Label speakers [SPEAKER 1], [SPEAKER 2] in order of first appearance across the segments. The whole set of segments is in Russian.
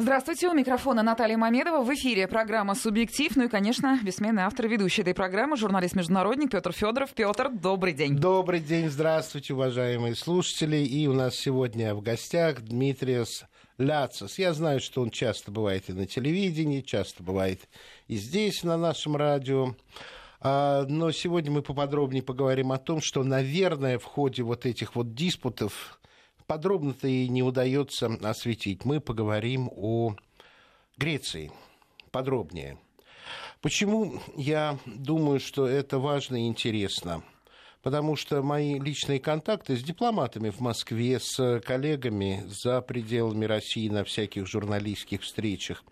[SPEAKER 1] Здравствуйте, у микрофона Наталья Мамедова. В эфире программа «Субъектив». Ну и, конечно, бессменный автор и ведущий этой программы, журналист-международник Петр Федоров. Петр, добрый день.
[SPEAKER 2] Добрый день, здравствуйте, уважаемые слушатели. И у нас сегодня в гостях Дмитриос Ляцис. Я знаю, что он часто бывает и на телевидении, часто бывает и здесь, на нашем радио. А, но сегодня мы поподробнее поговорим о том, что, наверное, в ходе вот этих вот диспутов подробно-то и не удается осветить. Мы поговорим о Греции подробнее. Почему я думаю, что это важно и интересно? Потому что мои личные контакты с дипломатами в Москве, с коллегами за пределами России на всяких журналистских встречах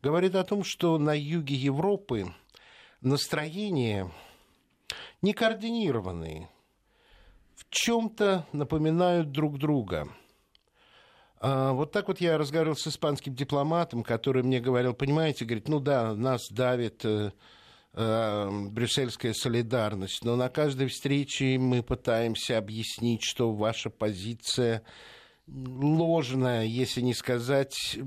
[SPEAKER 2] говорят о том, что на юге Европы настроения не координированные, чем-то напоминают друг друга. А, вот так вот я разговаривал с испанским дипломатом, который мне говорил, понимаете, говорит, ну да, нас давит э, э, брюссельская солидарность, но на каждой встрече мы пытаемся объяснить, что ваша позиция ложная, если не сказать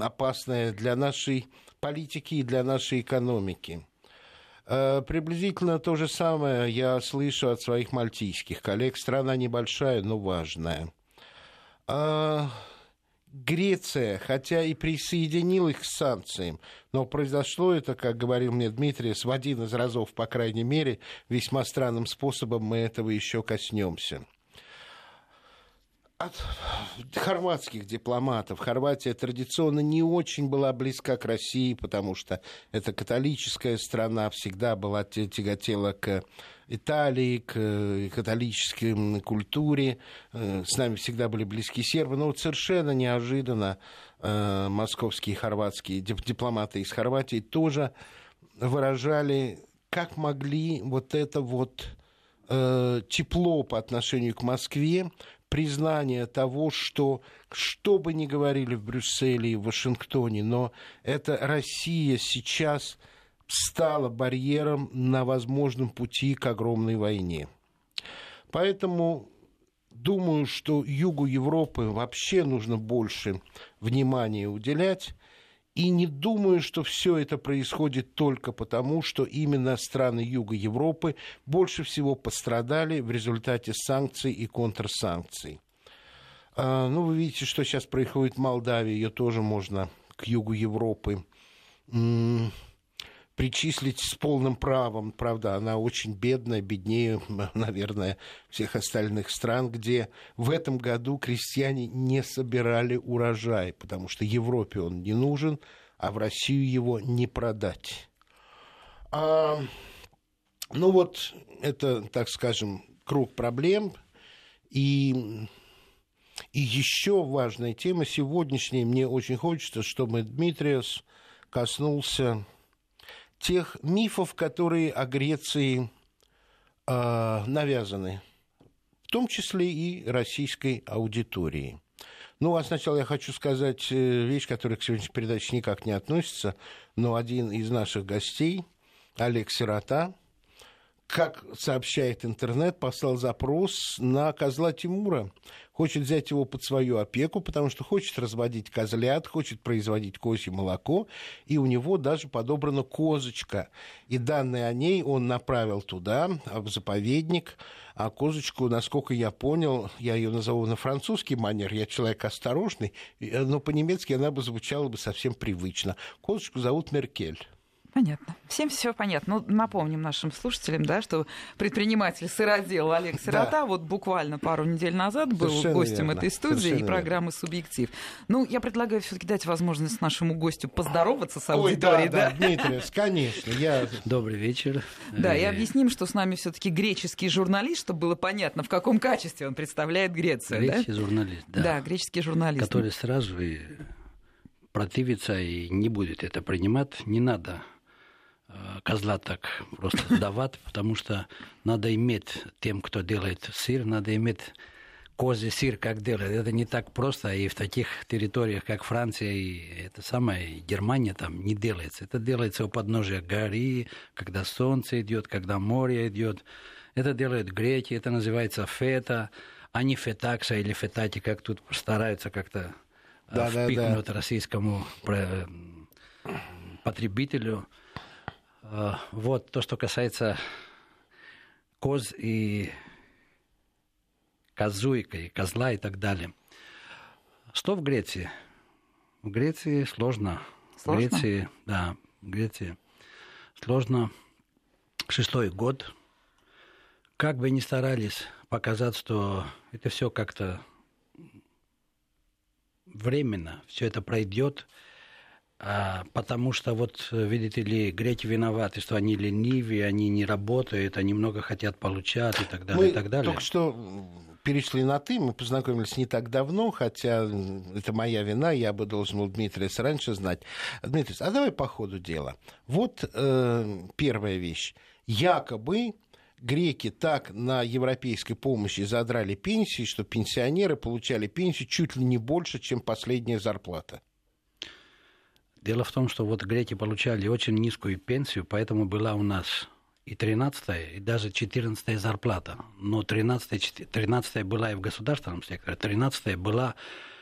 [SPEAKER 2] опасная для нашей политики и для нашей экономики. Э, приблизительно то же самое я слышу от своих мальтийских коллег. Страна небольшая, но важная. А, Греция, хотя и присоединилась к санкциям, но произошло это, как говорил мне Дмитрий, в один из разов, по крайней мере, весьма странным способом мы этого еще коснемся от хорватских дипломатов. Хорватия традиционно не очень была близка к России, потому что это католическая страна, всегда была тяготела к Италии, к э, католической культуре. Э, с нами всегда были близки сербы. Но вот совершенно неожиданно э, московские и хорватские дипломаты из Хорватии тоже выражали, как могли вот это вот тепло по отношению к Москве признание того, что что бы ни говорили в Брюсселе и в Вашингтоне, но это Россия сейчас стала барьером на возможном пути к огромной войне. Поэтому думаю, что югу Европы вообще нужно больше внимания уделять. И не думаю, что все это происходит только потому, что именно страны Юга Европы больше всего пострадали в результате санкций и контрсанкций. А, ну, вы видите, что сейчас происходит в Молдавии, ее тоже можно к югу Европы причислить с полным правом. Правда, она очень бедная, беднее, наверное, всех остальных стран, где в этом году крестьяне не собирали урожай, потому что Европе он не нужен, а в Россию его не продать. А, ну вот, это, так скажем, круг проблем. И, и еще важная тема сегодняшняя. Мне очень хочется, чтобы Дмитриос коснулся тех мифов, которые о Греции э, навязаны, в том числе и российской аудитории. Ну, а сначала я хочу сказать э, вещь, которая к сегодняшней передаче никак не относится, но один из наших гостей, Олег Сирота, как сообщает интернет, послал запрос на козла Тимура. Хочет взять его под свою опеку, потому что хочет разводить козлят, хочет производить козье молоко, и у него даже подобрана козочка. И данные о ней он направил туда, в заповедник, а козочку, насколько я понял, я ее назову на французский манер, я человек осторожный, но по-немецки она бы звучала бы совсем привычно. Козочку зовут Меркель.
[SPEAKER 1] Понятно. Всем все понятно. Ну, напомним нашим слушателям, да, что предприниматель сыродел Олег Сирота да. вот буквально пару недель назад был Совершенно гостем верно. этой студии Совершенно и программы верно. «Субъектив». Ну, я предлагаю все таки дать возможность нашему гостю поздороваться с аудиторией.
[SPEAKER 2] Ой, да, да, да, Дмитрий, конечно. Я...
[SPEAKER 3] Добрый вечер.
[SPEAKER 1] Да, и э, объясним, что с нами все таки греческий журналист, чтобы было понятно, в каком качестве он представляет Грецию.
[SPEAKER 3] Греческий да? журналист, да.
[SPEAKER 1] Да, греческий журналист.
[SPEAKER 3] Который сразу и противится и не будет это принимать. Не надо козла так просто сдавать, потому что надо иметь тем, кто делает сыр, надо иметь козий сыр, как делать. Это не так просто, и в таких территориях, как Франция и это самое, и Германия там не делается. Это делается у подножия горы, когда солнце идет, когда море идет. Это делают греки, это называется фета, а не фетакса или фетати, как тут стараются как-то да, впихнут да, да. российскому потребителю. Вот то, что касается коз и козуйка, и козла и так далее. Что в Греции? В Греции сложно. сложно? В Греции, да, в Греции сложно. Шестой год. Как бы ни старались показать, что это все как-то временно, все это пройдет, а, потому что вот, видите ли, греки виноваты, что они ленивые, они не работают, они много хотят получать и так далее,
[SPEAKER 2] мы
[SPEAKER 3] и так далее.
[SPEAKER 2] Только что перешли на «ты», мы познакомились не так давно, хотя это моя вина, я бы должен был Дмитрия раньше знать. Дмитрий, а давай по ходу дела. Вот э, первая вещь. Якобы греки так на европейской помощи задрали пенсии, что пенсионеры получали пенсию чуть ли не больше, чем последняя зарплата.
[SPEAKER 3] Дело в том, что вот греки получали очень низкую пенсию, поэтому была у нас и 13 и даже 14 зарплата. Но 13 13 была и в государственном секторе, 13 была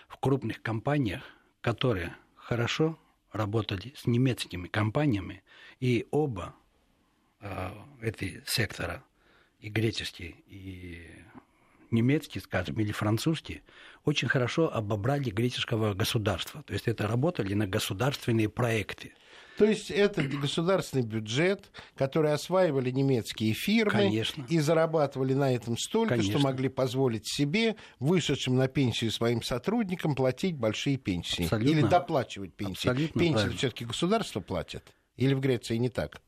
[SPEAKER 3] в крупных компаниях, которые хорошо работали с немецкими компаниями, и оба э, эти сектора, и греческий, и немецкий, скажем, или французский, очень хорошо обобрали греческого государства. То есть это работали на государственные проекты.
[SPEAKER 2] То есть это государственный бюджет, который осваивали немецкие фирмы
[SPEAKER 3] Конечно.
[SPEAKER 2] и зарабатывали на этом столько, Конечно. что могли позволить себе, вышедшим на пенсию своим сотрудникам, платить большие пенсии. Абсолютно. Или доплачивать пенсии. Абсолютно Пенсии все-таки государство платит. Или в Греции не так?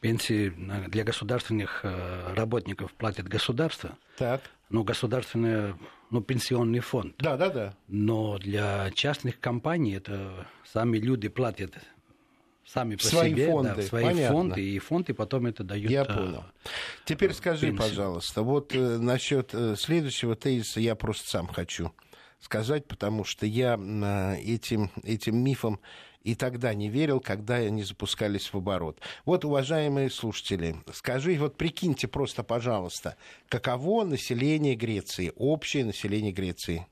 [SPEAKER 3] Пенсии для государственных э, работников платит государство.
[SPEAKER 2] Так.
[SPEAKER 3] Ну, государственный, ну, пенсионный фонд.
[SPEAKER 2] Да, да, да.
[SPEAKER 3] Но для частных компаний это сами люди платят сами по
[SPEAKER 2] свои
[SPEAKER 3] себе,
[SPEAKER 2] фонды,
[SPEAKER 3] да, свои
[SPEAKER 2] понятно.
[SPEAKER 3] фонды, и фонды потом это дают.
[SPEAKER 2] Я понял. Теперь скажи, пенсию. пожалуйста, вот э, насчет э, следующего тезиса я просто сам хочу сказать, потому что я э, этим, этим мифом и тогда не верил, когда они запускались в оборот. Вот, уважаемые слушатели, скажи, вот прикиньте просто, пожалуйста, каково население Греции, общее население Греции?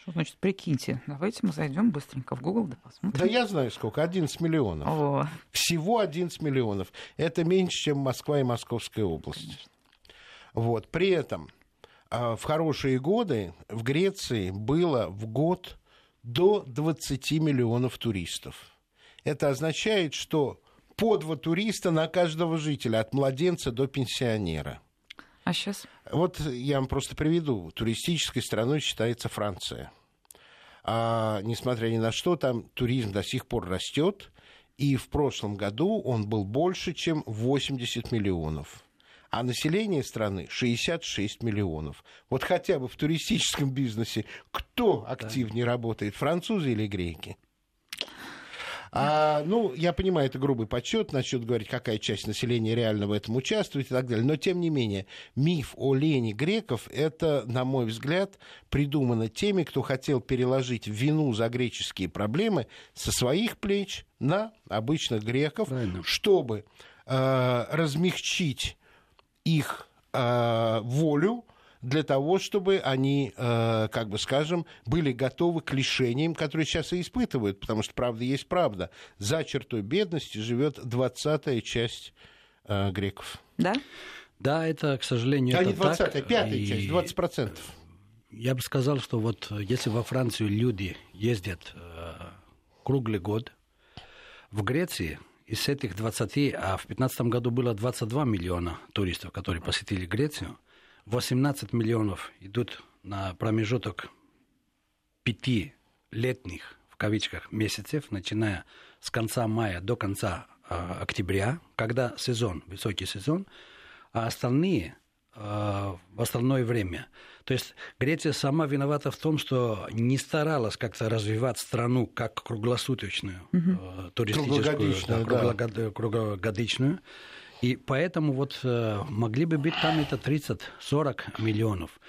[SPEAKER 1] Что значит, прикиньте? Давайте мы зайдем быстренько в Google, да посмотрим.
[SPEAKER 2] Да я знаю сколько, 11 миллионов. О. Всего 11 миллионов. Это меньше, чем Москва и Московская область. Вот. При этом а, в хорошие годы в Греции было в год до 20 миллионов туристов. Это означает, что по два туриста на каждого жителя, от младенца до пенсионера –
[SPEAKER 1] а сейчас?
[SPEAKER 2] Вот я вам просто приведу. Туристической страной считается Франция. А, несмотря ни на что, там туризм до сих пор растет. И в прошлом году он был больше, чем 80 миллионов. А население страны 66 миллионов. Вот хотя бы в туристическом бизнесе кто активнее да. работает, французы или греки? А, ну, я понимаю, это грубый подсчет, начнет говорить, какая часть населения реально в этом участвует и так далее. Но, тем не менее, миф о лени греков, это, на мой взгляд, придумано теми, кто хотел переложить вину за греческие проблемы со своих плеч на обычных греков, Правильно. чтобы э, размягчить их э, волю, для того, чтобы они, э, как бы скажем, были готовы к лишениям, которые сейчас и испытывают, потому что правда есть правда. За чертой бедности живет двадцатая часть э, греков.
[SPEAKER 1] Да?
[SPEAKER 3] Да, это, к сожалению,
[SPEAKER 2] а
[SPEAKER 3] это
[SPEAKER 2] не 20
[SPEAKER 3] так.
[SPEAKER 2] пятая и... часть, 20 процентов.
[SPEAKER 3] Я бы сказал, что вот если во Францию люди ездят э, круглый год, в Греции из этих 20, а в 2015 году было 22 миллиона туристов, которые посетили Грецию – 18 миллионов идут на промежуток пяти летних, в кавичках, месяцев, начиная с конца мая до конца э, октября, когда сезон, высокий сезон, а остальные в остальное время. То есть Греция сама виновата в том, что не старалась как-то развивать страну как круглосуточную угу. э, туристическую,
[SPEAKER 2] круглогодичную,
[SPEAKER 3] да, круглогодичную. И поэтому вот э, могли бы быть там это 30-40 миллионов.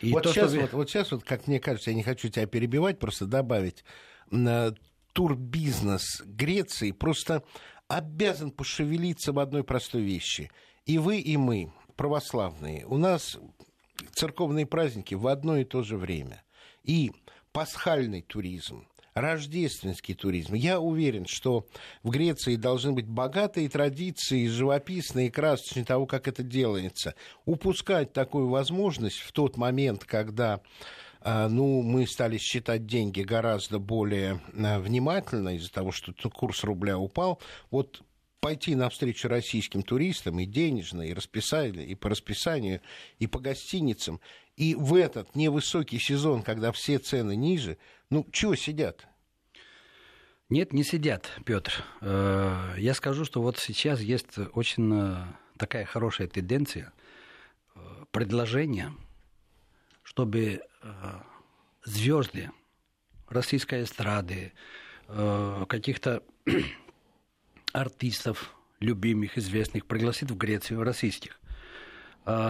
[SPEAKER 2] И вот, то, сейчас, что... вот, вот сейчас, вот, как мне кажется, я не хочу тебя перебивать, просто добавить, турбизнес Греции просто обязан пошевелиться в одной простой вещи. И вы, и мы, православные, у нас церковные праздники в одно и то же время. И пасхальный туризм, рождественский туризм. Я уверен, что в Греции должны быть богатые традиции, живописные красочные того, как это делается. Упускать такую возможность в тот момент, когда а, ну, мы стали считать деньги гораздо более а, внимательно из-за того, что курс рубля упал. Вот пойти навстречу российским туристам и денежно, и, расписание, и по расписанию, и по гостиницам. И в этот невысокий сезон, когда все цены ниже, ну, чего сидят?
[SPEAKER 3] Нет, не сидят, Петр. Э, я скажу, что вот сейчас есть очень э, такая хорошая тенденция, э, предложение, чтобы звезды российской эстрады, каких-то артистов любимых, известных пригласить в Грецию, российских.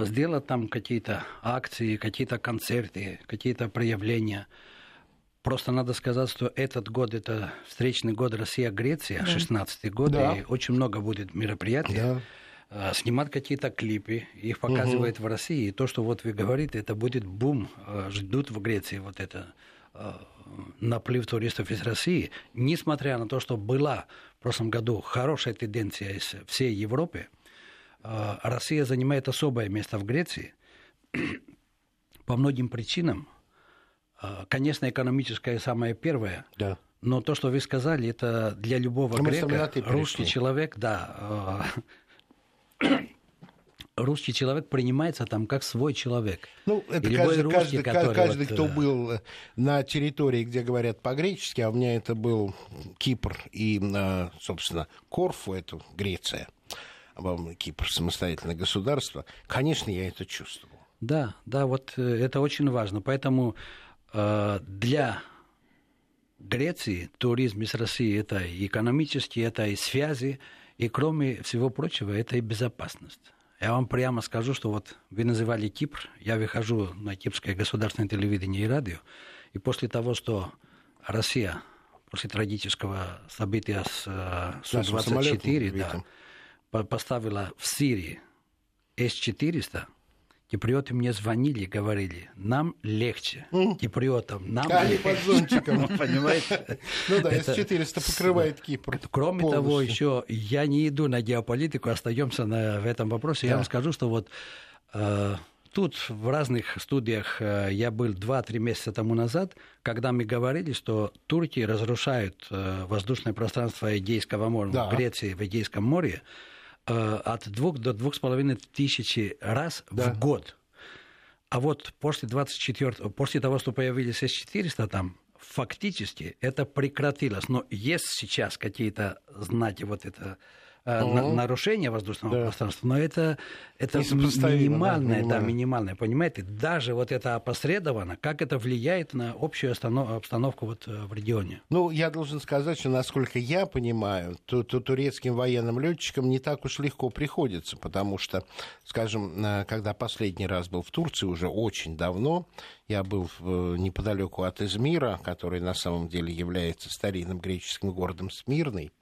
[SPEAKER 3] Сделать там какие-то акции, какие-то концерты, какие-то проявления – Просто надо сказать, что этот год это встречный год Россия-Греция, да. 16-й год, да. и очень много будет мероприятий. Да. А, снимать какие-то клипы, их показывают угу. в России. И то, что вот вы говорите, это будет бум. А, ждут в Греции вот это а, наплыв туристов из России. Несмотря на то, что была в прошлом году хорошая тенденция из всей Европы, Россия занимает особое место в Греции по многим причинам. А, конечно, экономическое самое первое. Да. Но то, что вы сказали, это для любого Но грека, русский человек, да, а, русский человек принимается там как свой человек.
[SPEAKER 2] Ну, это каждый, русский, каждый, каждый вот... кто э, был э, на территории, где говорят по-гречески, а у меня это был Кипр и, э, собственно, Корфу, это Греция, Кипр самостоятельное государство, конечно, я это чувствовал.
[SPEAKER 3] Да, да, вот это очень важно. Поэтому Э, для Греции туризм из России это и экономически, это и связи, и кроме всего прочего, это и безопасность. Я вам прямо скажу, что вот вы называли Кипр, я выхожу на кипрское государственное телевидение и радио, и после того, что Россия после трагического события с э, Су-24 да, поставила в Сирии С-400, Киприоты мне звонили говорили, нам легче, mm. киприотам, нам
[SPEAKER 2] Они под зонтиком. Понимаете? Ну да, С-400 покрывает Кипр.
[SPEAKER 3] Кроме того, еще я не иду на геополитику, остаемся на, в этом вопросе. Я вам скажу, что вот э, тут в разных студиях э, я был 2-3 месяца тому назад, когда мы говорили, что турки разрушают э, воздушное пространство Эгейского моря, Греции, в Эгейском море, от двух до двух с половиной тысячи раз да. в год. А вот после 24, после того, что появились С-400 там, фактически это прекратилось. Но есть сейчас какие-то знаки вот это угу. нарушение воздушного да. пространства, но это, это минимальное, да, да, минимальное, понимаете? Даже вот это опосредованно, как это влияет на общую обстановку вот э, в регионе?
[SPEAKER 2] Ну, я должен сказать, что, насколько я понимаю, то, то турецким военным летчикам не так уж легко приходится, потому что, скажем, э, когда последний раз был в Турции, уже очень давно, я был э, неподалеку от Измира, который на самом деле является старинным греческим городом Смирной, Э,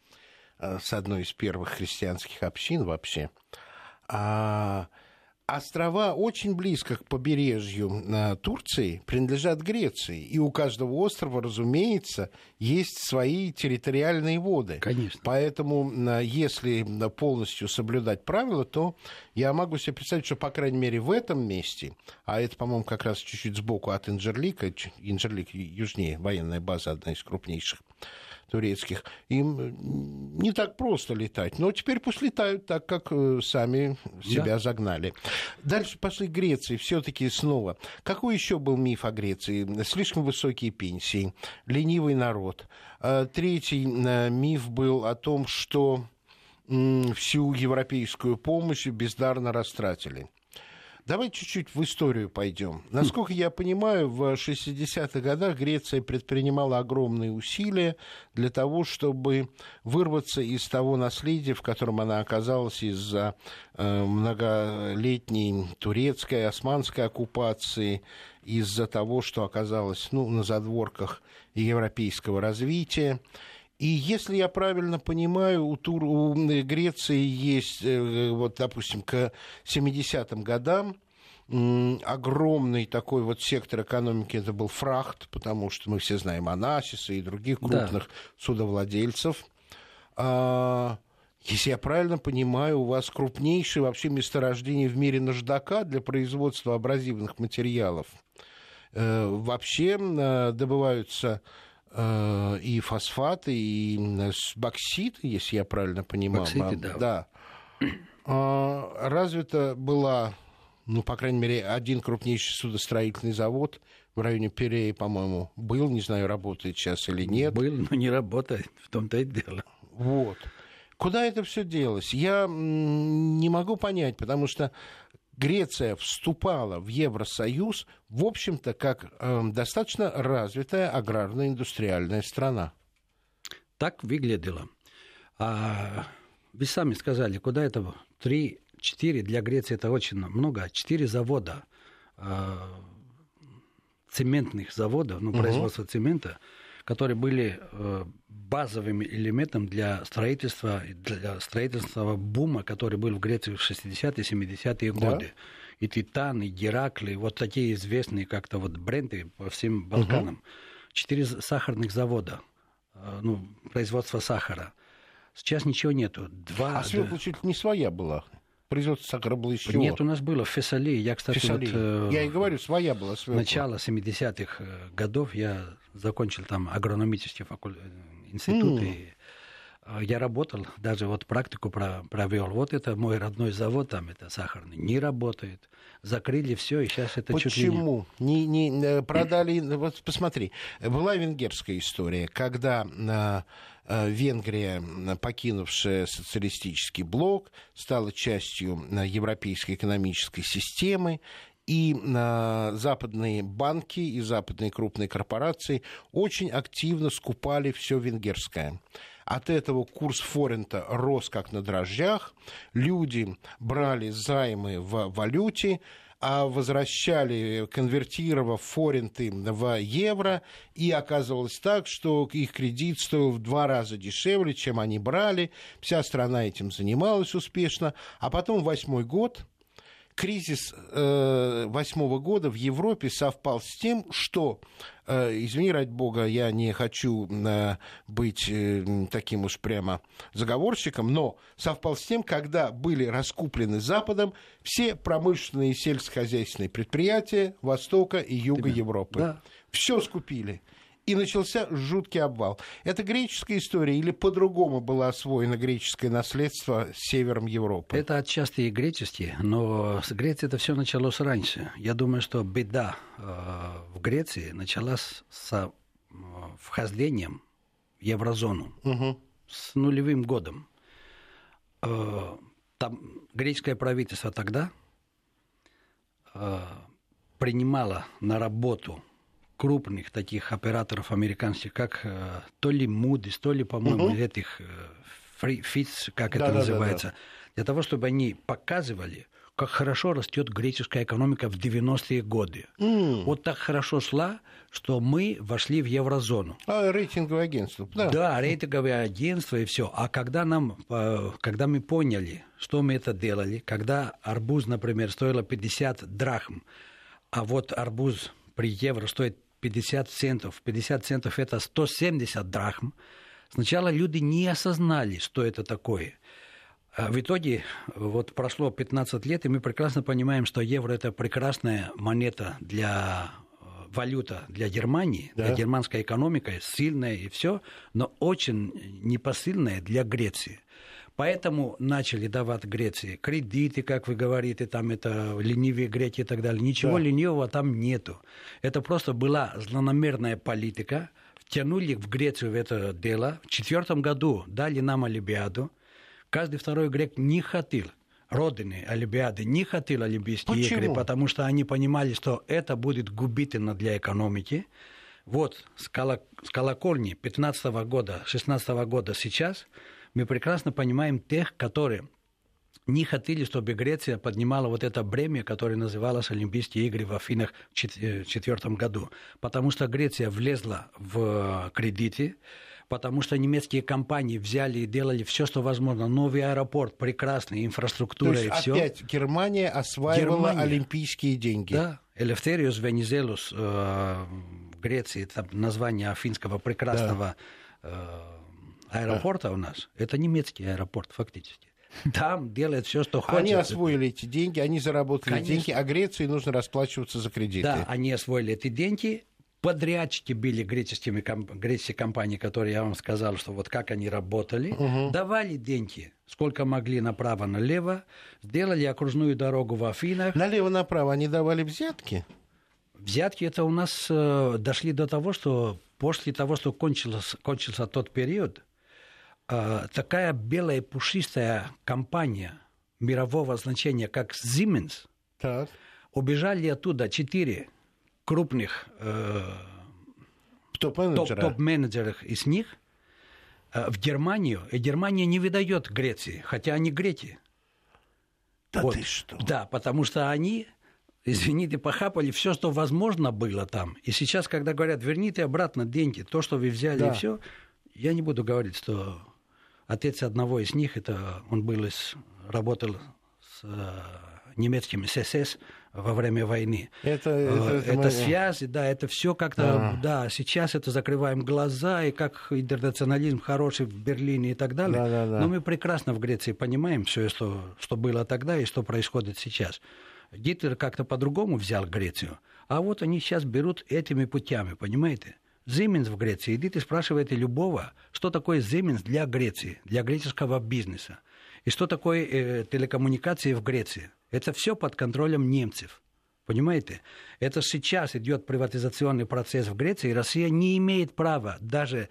[SPEAKER 2] с одной из первых христианских общин вообще. А острова очень близко к побережью э, Турции принадлежат Греции. И у каждого острова, разумеется, есть свои территориальные воды.
[SPEAKER 3] Конечно.
[SPEAKER 2] Поэтому, э, если полностью соблюдать правила, то я могу себе представить, что, по крайней мере, в этом месте, а это, по-моему, как раз чуть-чуть сбоку от Инжерлика, Инжерлик южнее, военная база, одна из крупнейших, турецких, им не так просто летать. Но теперь пусть летают так, как э, сами себя да. загнали. Дальше пошли Греции. Все-таки снова. Какой еще был миф о Греции? Слишком высокие пенсии, ленивый народ. А третий э, миф был о том, что всю европейскую помощь бездарно растратили. Давай чуть-чуть в историю пойдем. Насколько я понимаю, в 60-х годах Греция предпринимала огромные усилия для того, чтобы вырваться из того наследия, в котором она оказалась из-за э, многолетней турецкой, османской оккупации, из-за того, что оказалось ну, на задворках европейского развития. И если я правильно понимаю, у, Тур, у Греции есть, э, вот, допустим, к 70-м годам огромный такой вот сектор экономики это был фрахт, потому что мы все знаем Анасиса и других крупных да. судовладельцев. А, если я правильно понимаю, у вас крупнейшее вообще месторождение в мире наждака для производства абразивных материалов. Э, вообще э, добываются э, и фосфаты, и боксит, если я правильно понимаю.
[SPEAKER 3] Бокситы, да.
[SPEAKER 2] да. А, развита была, ну, по крайней мере, один крупнейший судостроительный завод в районе Переи, по-моему, был, не знаю, работает сейчас или нет.
[SPEAKER 3] Был, но не работает, в том-то и дело.
[SPEAKER 2] Вот. Куда это все делось? Я не могу понять, потому что Греция вступала в Евросоюз, в общем-то, как э, достаточно развитая аграрно-индустриальная страна.
[SPEAKER 3] Так выглядело. А вы сами сказали, куда это? Три, четыре, для Греции это очень много. Четыре завода, э, цементных заводов, ну, производства угу. цемента – которые были э, базовым элементом для строительства, для строительства бума, который был в Греции в 60-е, 70-е годы. Да. И Титан, и Геракли, вот такие известные как-то вот бренды по всем Балканам. Угу. Четыре сахарных завода, э, ну, производство сахара. Сейчас ничего нету.
[SPEAKER 2] Два... А свекла чуть не своя была производство сахара?
[SPEAKER 3] Нет, у нас было в Фессалии. Я, кстати,
[SPEAKER 2] Фессалии. вот... Я и говорю, своя была свекла.
[SPEAKER 3] Начало 70-х годов я закончил там агрономический факуль... институт. Mm. И я работал, даже вот практику провел. Вот это мой родной завод, там это сахарный, не работает. Закрыли все, и сейчас это
[SPEAKER 2] Почему?
[SPEAKER 3] чуть ли
[SPEAKER 2] не... не, не э, продали... Вот посмотри, была венгерская история, когда а, а, Венгрия, покинувшая социалистический блок, стала частью европейской экономической системы, и э, западные банки и западные крупные корпорации очень активно скупали все венгерское. От этого курс форента рос как на дрожжах, люди брали займы в валюте, а возвращали, конвертировав форинты в евро, и оказывалось так, что их кредит стоил в два раза дешевле, чем они брали. Вся страна этим занималась успешно. А потом восьмой год, кризис э, восьмого э, года в Европе совпал с тем, что, э, извини, ради бога, я не хочу э, быть э, таким уж прямо заговорщиком, но совпал с тем, когда были раскуплены Западом все промышленные и сельскохозяйственные предприятия Востока и Юга Тебя. Европы. Да. Все скупили и начался жуткий обвал. Это греческая история или по-другому было освоено греческое наследство севером Европы?
[SPEAKER 3] Это отчасти и греческие, но с Греции это все началось раньше. Я думаю, что беда э, в Греции началась с э, вхождением в еврозону угу. с нулевым годом. Э, там греческое правительство тогда принимало на работу крупных таких операторов американских, как э, то ли Moody's, то ли, по-моему, угу. этих э, как да, это да, называется, да, да. для того, чтобы они показывали, как хорошо растет греческая экономика в 90-е годы. Mm. Вот так хорошо шла, что мы вошли в еврозону.
[SPEAKER 2] А рейтинговое агентство,
[SPEAKER 3] да? Да, рейтинговое агентство и все. А когда нам, э, когда мы поняли, что мы это делали, когда арбуз, например, стоил 50 драхм, а вот арбуз при евро стоит 50 центов. 50 центов это 170 драхм. Сначала люди не осознали, что это такое. А в итоге вот прошло 15 лет, и мы прекрасно понимаем, что евро это прекрасная монета для э, валюта для Германии, да. для германской экономики, сильная и все, но очень непосильная для Греции. Поэтому начали давать Греции кредиты, как вы говорите, там это ленивые греки и так далее. Ничего да. ленивого там нету. Это просто была злонамерная политика. Втянули в Грецию в это дело. В четвертом году дали нам Олимпиаду. Каждый второй грек не хотел родины Олимпиады, не хотел Олимпийские Почему? игры, потому что они понимали, что это будет губительно для экономики. Вот с, колокольни 15 года, 16 года сейчас – мы прекрасно понимаем тех, которые не хотели, чтобы Греция поднимала вот это бремя, которое называлось Олимпийские игры в Афинах в 2004 году. Потому что Греция влезла в кредиты, потому что немецкие компании взяли и делали все, что возможно. Новый аэропорт, прекрасный, инфраструктура
[SPEAKER 2] То есть
[SPEAKER 3] и все.
[SPEAKER 2] опять Германия осваивала
[SPEAKER 3] Германия.
[SPEAKER 2] олимпийские деньги.
[SPEAKER 3] Да, Элефтериус Венизелус э, в Греции, это название афинского прекрасного э, аэропорта у нас. Это немецкий аэропорт фактически. Там делают все, что хочет.
[SPEAKER 2] Они освоили эти деньги, они заработали
[SPEAKER 3] Конечно.
[SPEAKER 2] деньги, а Греции нужно расплачиваться за кредиты.
[SPEAKER 3] Да, они освоили эти деньги. Подрядчики были греческими, греческие компании, которые я вам сказал, что вот как они работали, давали деньги, сколько могли направо-налево, сделали окружную дорогу в Афинах.
[SPEAKER 2] Налево-направо они давали взятки.
[SPEAKER 3] Взятки это у нас э, дошли до того, что после того, что кончился, кончился тот период, такая белая пушистая компания мирового значения, как Siemens,
[SPEAKER 2] Так.
[SPEAKER 3] убежали оттуда четыре крупных э,
[SPEAKER 2] Топ-менеджера.
[SPEAKER 3] топ- топ-менеджеров из них э, в Германию, и Германия не выдает Греции, хотя они греки.
[SPEAKER 2] Да
[SPEAKER 3] Вот.
[SPEAKER 2] ты что?
[SPEAKER 3] Да, потому что они, извините, похапали все, что возможно было там. И сейчас, когда говорят, верните обратно деньги, то, что вы взяли,
[SPEAKER 2] Да.
[SPEAKER 3] и все, я не буду говорить, что отец одного из них, это он был из, работал с э, немецким ССС во время войны.
[SPEAKER 2] Это,
[SPEAKER 3] Э,
[SPEAKER 2] это,
[SPEAKER 3] Это,
[SPEAKER 2] это
[SPEAKER 3] связи, да, это все как-то, да, сейчас это закрываем глаза, и как интернационализм хороший в Берлине и так далее.
[SPEAKER 2] Да-да-да.
[SPEAKER 3] Но мы прекрасно в Греции понимаем все, что, что было тогда и что происходит сейчас. Гитлер как-то по-другому взял Грецию, а вот они сейчас берут этими путями, понимаете? Siemens в Греции, идите спрашивайте любого, что такое Siemens для Греции, для греческого бизнеса. И что такое э, телекоммуникации в Греции. Это все под контролем немцев. Понимаете? Это сейчас идет приватизационный процесс в Греции, и Россия не имеет права даже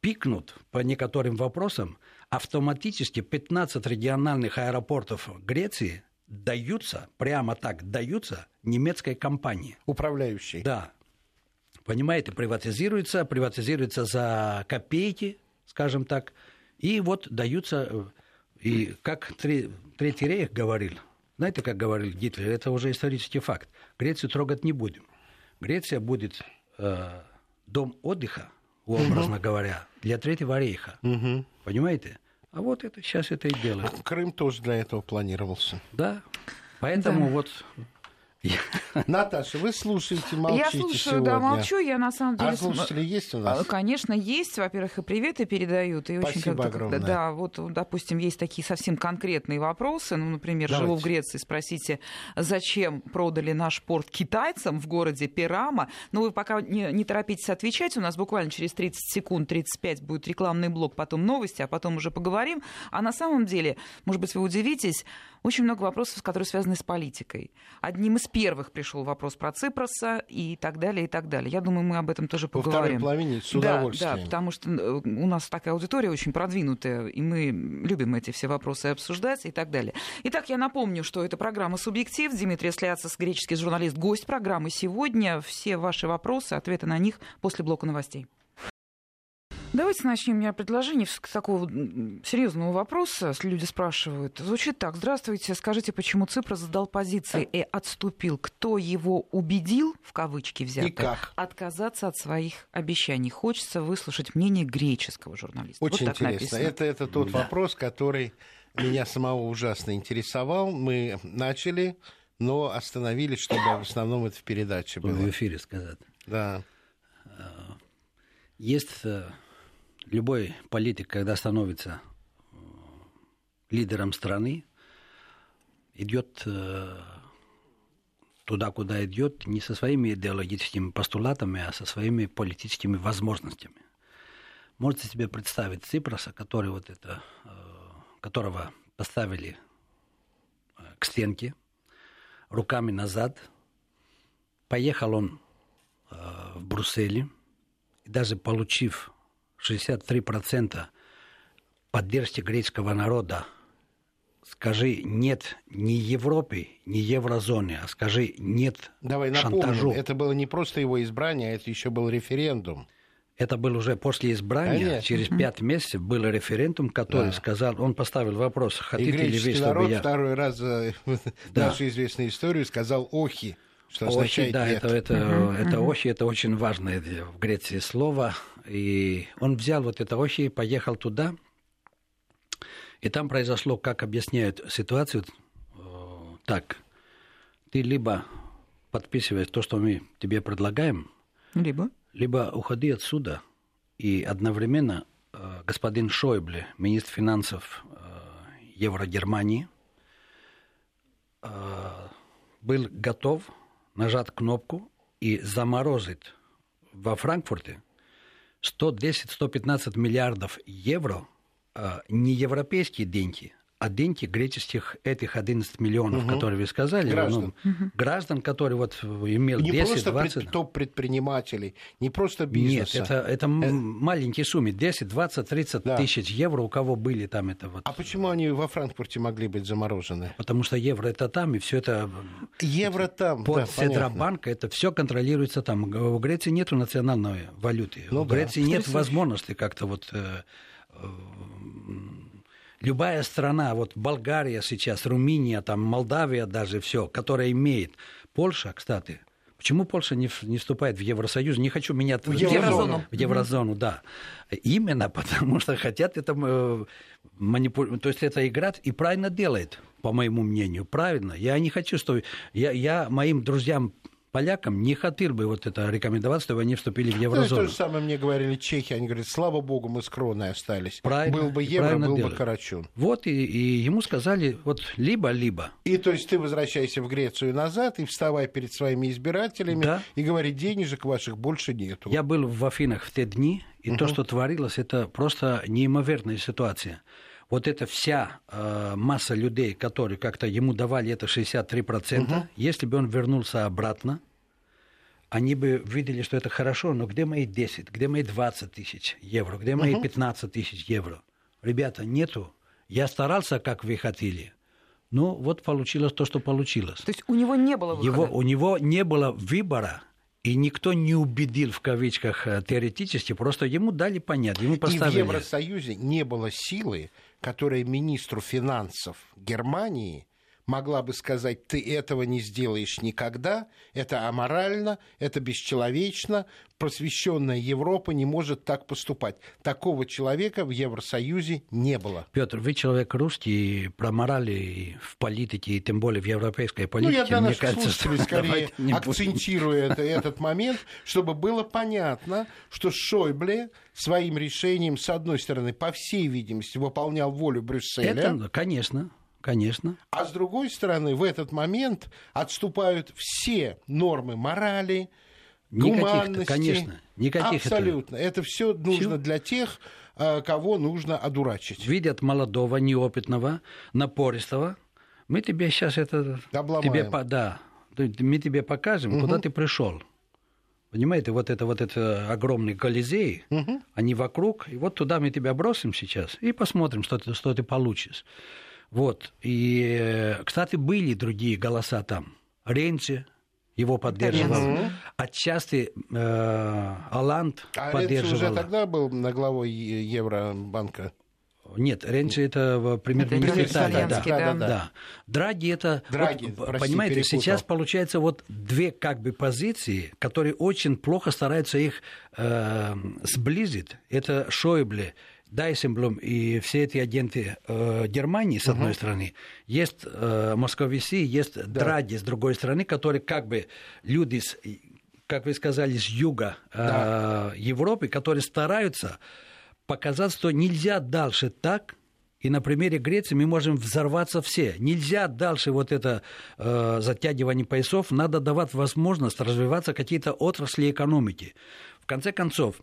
[SPEAKER 3] пикнуть по некоторым вопросам. Автоматически 15 региональных аэропортов Греции даются, прямо так даются немецкой компании.
[SPEAKER 2] Управляющий.
[SPEAKER 3] Да. Понимаете, приватизируется, приватизируется за копейки, скажем так, и вот даются, э, и как Тре- Третий рейх говорил, знаете, как говорил Гитлер, это уже исторический факт, Грецию трогать не будем. Греция будет э, дом отдыха, образно говоря, для Третьего рейха.
[SPEAKER 2] Мгм.
[SPEAKER 3] Понимаете? А вот это сейчас это и делают.
[SPEAKER 2] Крым тоже для этого планировался.
[SPEAKER 3] Да. Поэтому
[SPEAKER 1] Да.
[SPEAKER 3] вот
[SPEAKER 2] Наташа, вы слушаете, молчите
[SPEAKER 1] я слушаю,
[SPEAKER 2] сегодня.
[SPEAKER 1] да, молчу. Я на самом деле...
[SPEAKER 2] А
[SPEAKER 1] см-
[SPEAKER 2] слушатели есть у
[SPEAKER 1] А,
[SPEAKER 2] нас?
[SPEAKER 1] Конечно, есть. Во-первых, и приветы передают. И очень
[SPEAKER 2] Спасибо
[SPEAKER 1] как-то-
[SPEAKER 2] огромное.
[SPEAKER 1] Да, вот, допустим, есть такие совсем конкретные вопросы. Ну, например, живу
[SPEAKER 2] Давайте.
[SPEAKER 1] в Греции, спросите, зачем продали наш порт китайцам в городе Перама? Ну, вы пока не, не торопитесь отвечать. У нас буквально через 30 секунд, 35 будет рекламный блок, потом новости, а потом уже поговорим. А на самом деле, может быть, вы удивитесь, очень много вопросов, которые связаны с политикой. Одним из первых пришел вопрос про Ципроса и так далее, и так далее. Я думаю, мы об этом тоже
[SPEAKER 2] Во
[SPEAKER 1] поговорим.
[SPEAKER 2] второй половине с
[SPEAKER 1] Да,
[SPEAKER 2] удовольствием.
[SPEAKER 1] Да, потому что э, у нас такая аудитория очень продвинутая, и мы любим эти все вопросы обсуждать и так далее. Итак, я напомню, что это программа «Субъектив». Дмитрий Сляцис, греческий журналист, гость программы сегодня. Все ваши вопросы, ответы на них после блока новостей. Давайте начнем. У меня предложение с такого серьезного вопроса. Люди спрашивают. Звучит так. Здравствуйте. Скажите, почему Ципрас сдал позиции и отступил? Кто его убедил, в кавычки взято,
[SPEAKER 2] И как?
[SPEAKER 1] отказаться от своих обещаний? Хочется выслушать мнение греческого журналиста.
[SPEAKER 2] Очень
[SPEAKER 1] вот так
[SPEAKER 2] интересно.
[SPEAKER 1] написано.
[SPEAKER 2] Это, это тот
[SPEAKER 3] Да.
[SPEAKER 2] вопрос, который меня самого ужасно интересовал. Мы начали, но остановились, чтобы в основном это в передаче
[SPEAKER 3] в
[SPEAKER 2] было.
[SPEAKER 3] эфире сказать.
[SPEAKER 2] Да.
[SPEAKER 3] Есть э, любой политик, когда становится э, лидером страны, идет э, туда, куда идет, не со своими идеологическими постулатами, а со своими политическими возможностями. Можете себе представить Ципроса, который вот это, э, которого поставили к стенке, руками назад. Поехал он в Брюсселе, и даже получив 63% поддержки греческого народа, скажи нет не Европе, не еврозоне, а скажи нет
[SPEAKER 2] Давай напомним,
[SPEAKER 3] шантажу.
[SPEAKER 2] это было не просто его избрание, это еще был референдум.
[SPEAKER 3] Это был уже после избрания,
[SPEAKER 2] Конечно.
[SPEAKER 3] через пять месяцев был референдум, который
[SPEAKER 2] Да.
[SPEAKER 3] сказал, он поставил вопрос,
[SPEAKER 2] И
[SPEAKER 3] хотите ли вы, чтобы
[SPEAKER 2] народ
[SPEAKER 3] я...
[SPEAKER 2] второй раз за
[SPEAKER 3] Да.
[SPEAKER 2] нашу известную историю сказал «охи».
[SPEAKER 3] Что означает да, нет. это, это, uh-huh, это uh-huh. ощи, это очень важное в Греции слово. И он взял вот это ощи и поехал туда. И там произошло, как объясняют ситуацию, э, так. Ты либо подписываешь то, что мы тебе предлагаем,
[SPEAKER 1] либо,
[SPEAKER 3] либо уходи отсюда. И одновременно э, господин Шойбле, министр финансов э, Еврогермании, был готов нажать кнопку и заморозить. Во Франкфурте 110-115 миллиардов евро не европейские деньги, деньги греческих этих 11 миллионов, угу. которые вы сказали,
[SPEAKER 2] граждан,
[SPEAKER 3] ну, угу. граждан которые вот имел не 10,
[SPEAKER 2] просто 20... топ-предпринимателей, не просто бизнеса.
[SPEAKER 3] Нет, это, это э... маленькие суммы, 10, 20, 30 да. тысяч евро, у кого были там это вот.
[SPEAKER 2] А почему они во Франкфурте могли быть заморожены?
[SPEAKER 3] Потому что евро это там, и все это...
[SPEAKER 2] Евро там,
[SPEAKER 3] Под да, Центробанка, это все контролируется там. В Греции нету национальной валюты. Ну, в Греции да. нет возможности как-то вот э, э, любая страна, вот Болгария сейчас, Румыния, там, Молдавия даже все, которая имеет, Польша, кстати, Почему Польша не, не вступает в Евросоюз? Не хочу менять
[SPEAKER 1] в еврозону.
[SPEAKER 3] В еврозону, да. Именно потому что хотят это э, манипулировать. То есть это играть и правильно делает, по моему мнению. Правильно. Я не хочу, что... Я, я моим друзьям полякам не хотел бы вот это рекомендовать, чтобы они вступили в еврозону.
[SPEAKER 2] Ну, то же самое мне говорили чехи. Они говорят, слава богу, мы с кроной остались. Правильно, был бы евро, был делают. бы Карачун.
[SPEAKER 3] Вот и, и ему сказали, вот либо-либо.
[SPEAKER 2] И то есть ты возвращайся в Грецию назад и вставай перед своими избирателями да. и говори, денежек ваших больше нету.
[SPEAKER 3] Я был в Афинах в те дни, и угу. то, что творилось, это просто неимоверная ситуация вот эта вся э, масса людей, которые как-то ему давали это 63%, угу. если бы он вернулся обратно, они бы видели, что это хорошо, но где мои 10, где мои 20 тысяч евро, где мои угу. 15 тысяч евро? Ребята, нету. Я старался, как вы хотели. Ну, вот получилось то, что получилось.
[SPEAKER 1] То есть у него не было
[SPEAKER 3] выбора? Его, у него не было выбора, и никто не убедил, в кавычках, э, теоретически, просто ему дали понять, ему поставили.
[SPEAKER 2] И в Евросоюзе не было силы, которая министру финансов Германии могла бы сказать, ты этого не сделаешь никогда, это аморально, это бесчеловечно, просвещенная Европа не может так поступать. Такого человека в Евросоюзе не было.
[SPEAKER 3] Петр, вы человек русский, про морали в политике, и тем более в европейской политике. Ну,
[SPEAKER 2] я для наших кажется, слушателей скорее акцентирую это, этот момент, чтобы было понятно, что Шойбле своим решением, с одной стороны, по всей видимости, выполнял волю Брюсселя.
[SPEAKER 3] Это, конечно. Конечно.
[SPEAKER 2] А с другой стороны, в этот момент отступают все нормы морали, гуманности.
[SPEAKER 3] Конечно, никаких
[SPEAKER 2] Абсолютно. Это, это все нужно всё? для тех, э, кого нужно одурачить.
[SPEAKER 3] Видят молодого, неопытного, напористого. Мы тебе сейчас это...
[SPEAKER 2] Обломаем.
[SPEAKER 3] Тебе, да, мы тебе покажем, угу. куда ты пришел. Понимаете, вот это вот это огромный колизей, угу. они вокруг, и вот туда мы тебя бросим сейчас и посмотрим, что ты, что ты получишь. Вот. И, кстати, были другие голоса там. Ренци его поддерживал. Угу. Отчасти э, Аланд а поддерживал. уже
[SPEAKER 2] тогда был на главой Евробанка?
[SPEAKER 3] Нет, Ренци это премьер-министр Италии. Да. Да, да, да. Драги это... Драги, вот, прости, понимаете, перепутал. сейчас получается вот две как бы позиции, которые очень плохо стараются их э, сблизить. Это Шойбле Дайсенблум и все эти агенты э, Германии, с одной uh-huh. стороны, есть э, Московиси, есть да. Драги, с другой стороны, которые как бы люди, с, как вы сказали, с юга э, да. Европы, которые стараются показать, что нельзя дальше так, и на примере Греции мы можем взорваться все. Нельзя дальше вот это э, затягивание поясов, надо давать возможность развиваться какие-то отрасли экономики. В конце концов,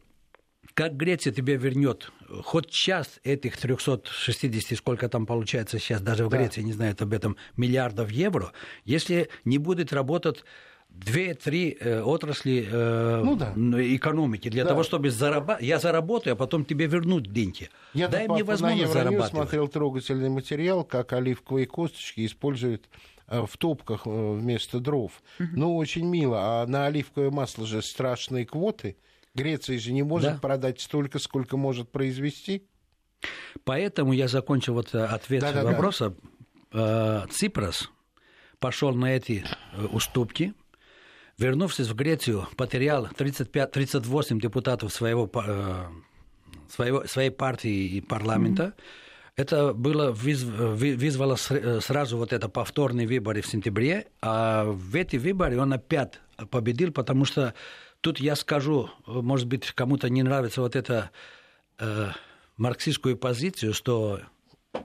[SPEAKER 3] как Греция тебе вернет хоть час этих 360, сколько там получается сейчас, даже в да. Греции не знают об этом, миллиардов евро, если не будет работать две-три э, отрасли э, ну, да. экономики для да. того, чтобы зарабатывать. Я заработаю, а потом тебе вернуть деньги.
[SPEAKER 2] Я
[SPEAKER 3] Дай
[SPEAKER 2] мне возможность на зарабатывать. смотрел трогательный материал, как оливковые косточки используют э, в топках э, вместо дров. Угу. Ну, очень мило. А на оливковое масло же страшные квоты. Греция же не может да. продать столько, сколько может произвести.
[SPEAKER 3] Поэтому я закончил вот э, ответ да, да, вопроса. Да. Ципрос пошел на эти э, уступки, вернувшись в Грецию, потерял 35, 38 депутатов своего, э, своего, своей партии и парламента. Mm-hmm. Это было вызвало сразу вот это повторные выборы в сентябре, а в эти выборы он опять победил, потому что тут я скажу, может быть, кому-то не нравится вот эта э, марксистскую позицию, что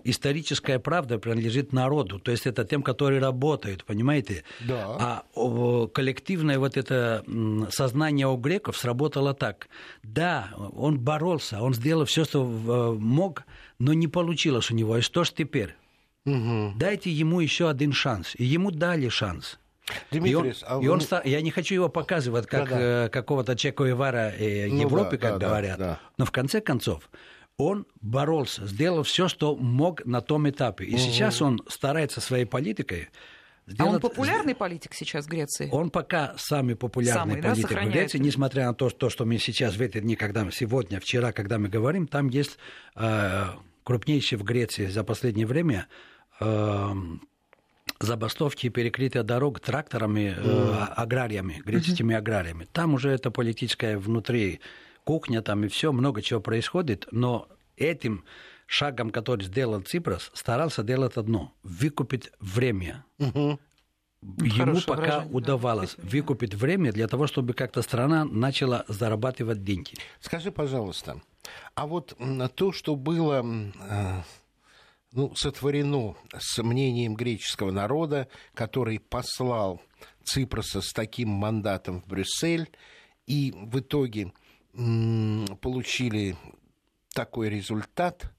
[SPEAKER 3] историческая правда принадлежит народу, то есть это тем, которые работают, понимаете?
[SPEAKER 2] Да.
[SPEAKER 3] А коллективное вот это сознание у греков сработало так. Да, он боролся, он сделал все, что мог, но не получилось у него. И что ж теперь? Угу. Дайте ему еще один шанс. И ему дали шанс.
[SPEAKER 2] Димитрис,
[SPEAKER 3] и он, а вы... и он стал, я не хочу его показывать как да, да. Э, какого-то Чеко Ивара э, ну, Европы, да, как да, говорят, да, да. но в конце концов он боролся, сделал все, что мог на том этапе. И угу. сейчас он старается своей политикой
[SPEAKER 1] Сделать... А он популярный политик сейчас в Греции?
[SPEAKER 3] Он пока самый популярный самый, политик да, в Греции, несмотря на то, то, что мы сейчас в эти дни, когда мы сегодня, вчера, когда мы говорим, там есть э, крупнейший в Греции за последнее время э, забастовки и перекрытие дорог тракторами, э, аграриями, греческими аграриями. Там уже это политическое внутри кухня там и все, много чего происходит, но этим шагом, который сделал Ципрос, старался делать одно – выкупить время. Угу. Ему Хорошее пока удавалось да. выкупить время для того, чтобы как-то страна начала зарабатывать деньги.
[SPEAKER 2] Скажи, пожалуйста, а вот то, что было э, ну, сотворено с мнением греческого народа, который послал Ципроса с таким мандатом в Брюссель, и в итоге получили такой результат,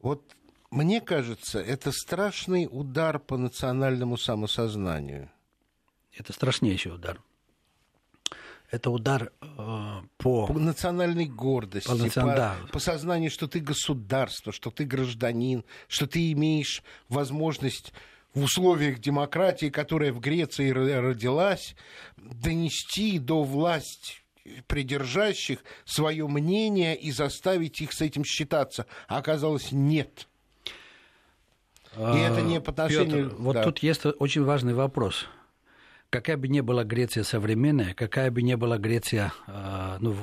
[SPEAKER 2] вот мне кажется, это страшный удар по национальному самосознанию.
[SPEAKER 3] Это страшнейший удар. Это удар э, по...
[SPEAKER 2] По национальной гордости, по, национ... по, да. по сознанию, что ты государство, что ты гражданин, что ты имеешь возможность в условиях демократии, которая в Греции родилась, донести до власти придержащих свое мнение и заставить их с этим считаться. А оказалось, нет.
[SPEAKER 3] И это не по отношению... Петр, вот да. тут есть очень важный вопрос. Какая бы ни была Греция современная, какая бы ни была Греция а, ну,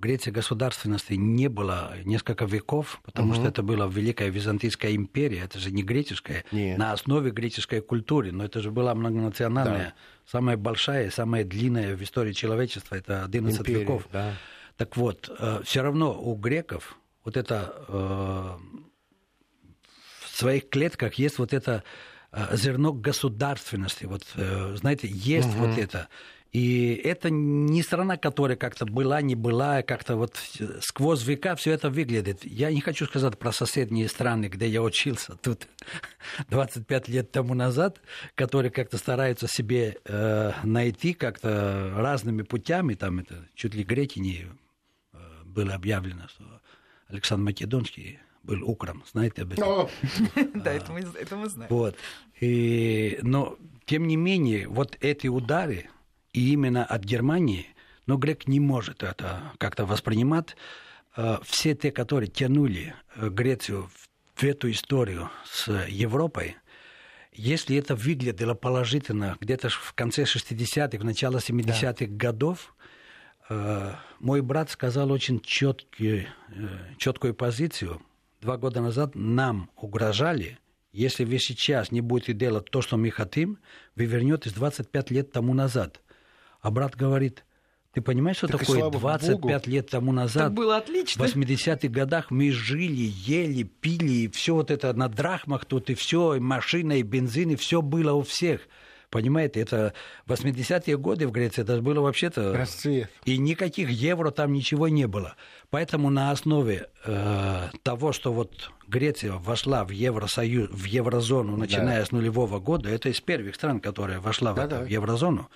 [SPEAKER 3] Греции государственности не было несколько веков, потому угу. что это была Великая Византийская империя, это же не греческая, Нет. на основе греческой культуры, но это же была многонациональная, да. самая большая, самая длинная в истории человечества, это 11 империя, веков. Да. Так вот, э, все равно у греков вот это э, в своих клетках есть вот это э, зерно государственности, вот знаете, есть угу. вот это. И это не страна, которая как-то была, не была, как-то вот сквозь века все это выглядит. Я не хочу сказать про соседние страны, где я учился тут 25 лет тому назад, которые как-то стараются себе э, найти как-то разными путями. Там это чуть ли греки не э, было объявлено, что Александр Македонский был укром, знаете об этом?
[SPEAKER 1] Да, это мы знаем.
[SPEAKER 3] Вот. Но, тем не менее, вот эти удары, и именно от Германии, но грек не может это как-то воспринимать. Э, все те, которые тянули э, Грецию в эту историю с Европой, если это выглядело положительно где-то в конце 60-х, в начале 70-х да. годов, э, мой брат сказал очень четкую, четкую позицию. Два года назад нам угрожали, если вы сейчас не будете делать то, что мы хотим, вы вернетесь 25 лет тому назад. А брат говорит, ты понимаешь, что так такое 25 Богу. лет тому назад? Так
[SPEAKER 1] было отлично.
[SPEAKER 3] В 80-х годах мы жили, ели, пили, и все вот это на драхмах тут, и все, и машина, и бензин, и все было у всех. Понимаете, это 80-е годы в Греции, это было вообще-то...
[SPEAKER 2] Расцвет.
[SPEAKER 3] И никаких евро там ничего не было. Поэтому на основе э, того, что вот Греция вошла в Евросоюз, в еврозону, начиная да. с нулевого года, это из первых стран, которая вошла да, в, да. в еврозону,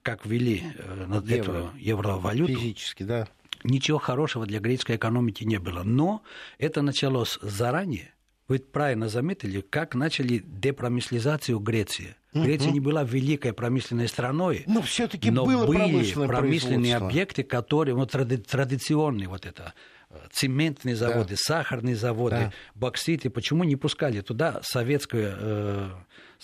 [SPEAKER 3] как ввели э, на Евро. эту евровалюту,
[SPEAKER 2] Физически, да.
[SPEAKER 3] ничего хорошего для греческой экономики не было. Но это началось заранее. Вы правильно заметили, как начали депромыслизацию Греции. Греция не была великой промышленной страной,
[SPEAKER 2] но все-таки было
[SPEAKER 3] были промышленные объекты, которые вот тради- традиционные вот это цементные заводы, да. сахарные заводы, да. бокситы, почему не пускали туда советскую, э,